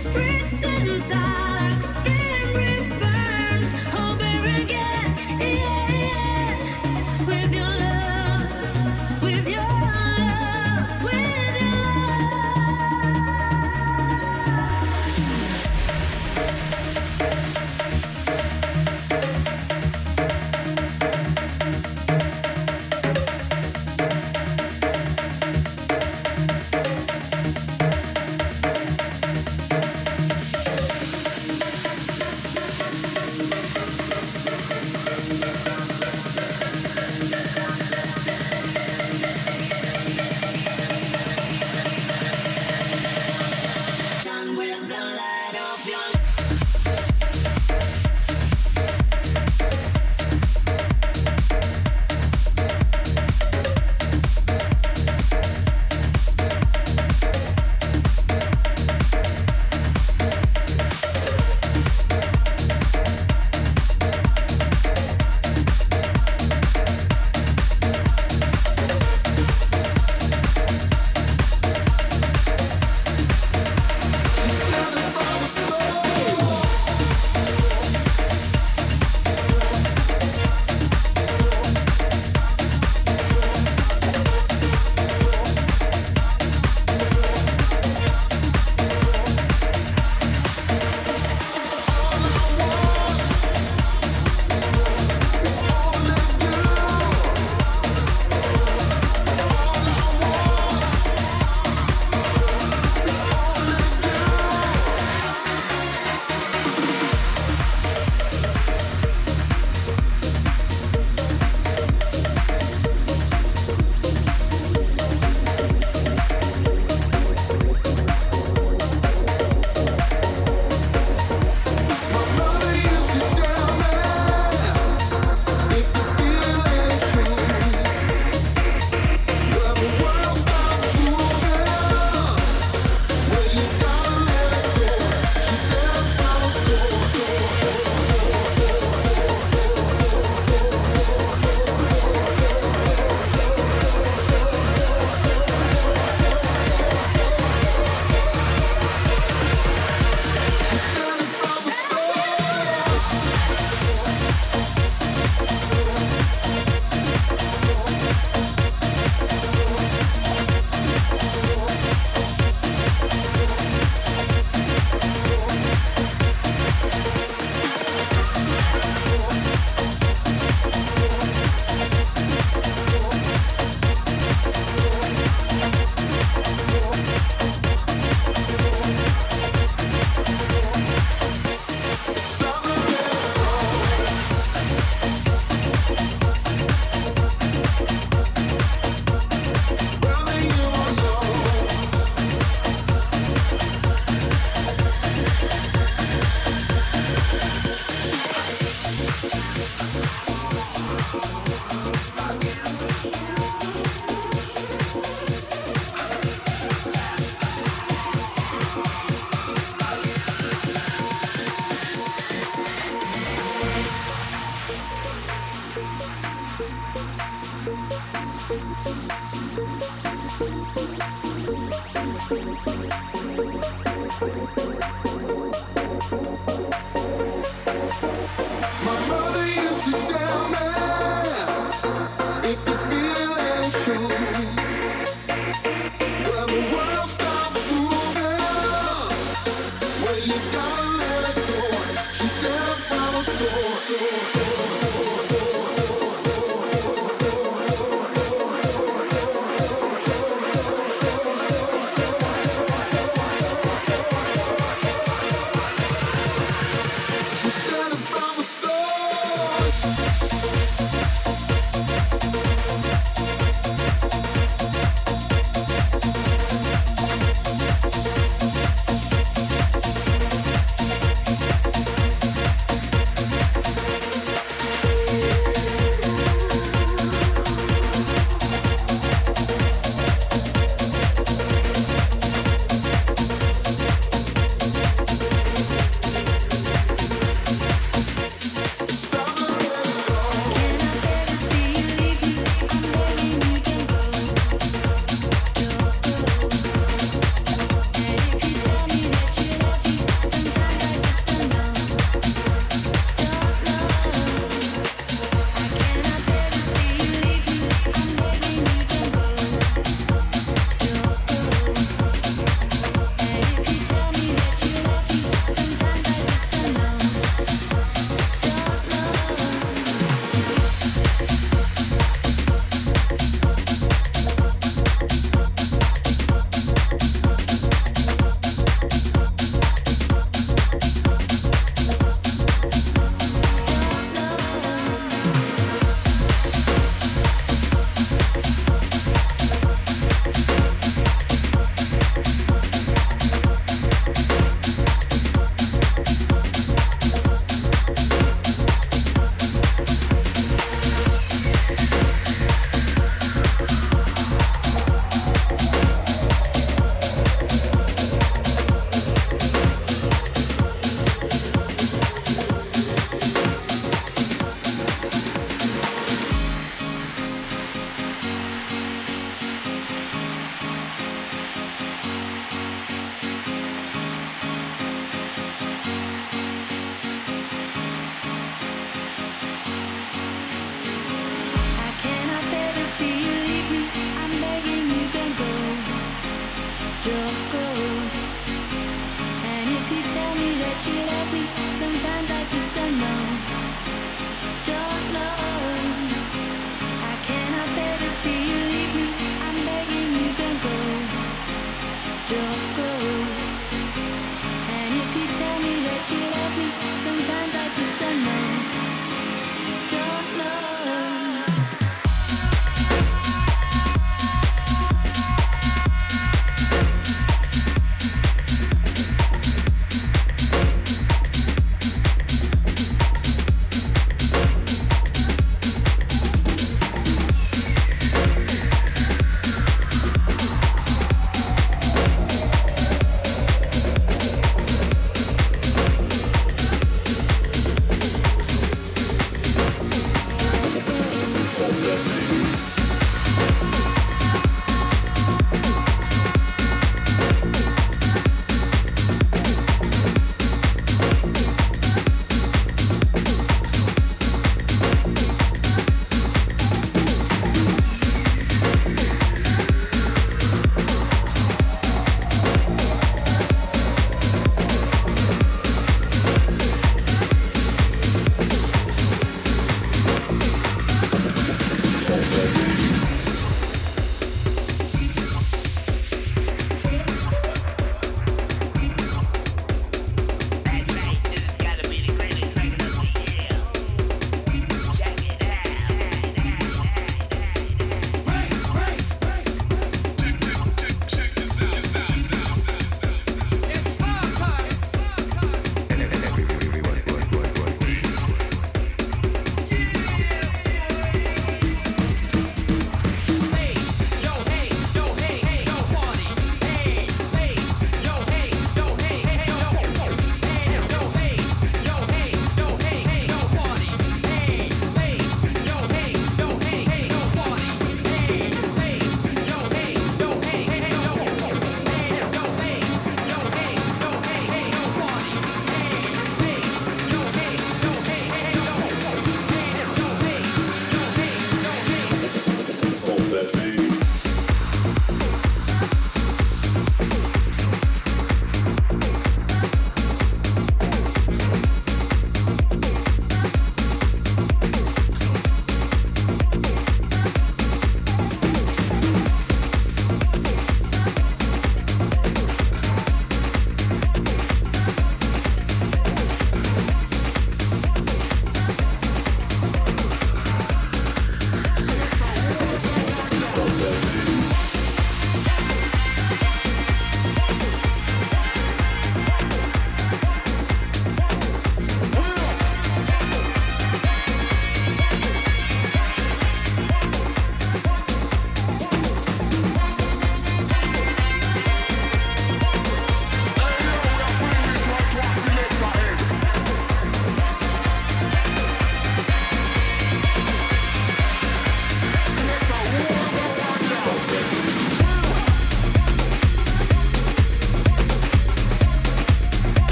It's prison inside.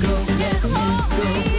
go, go me go.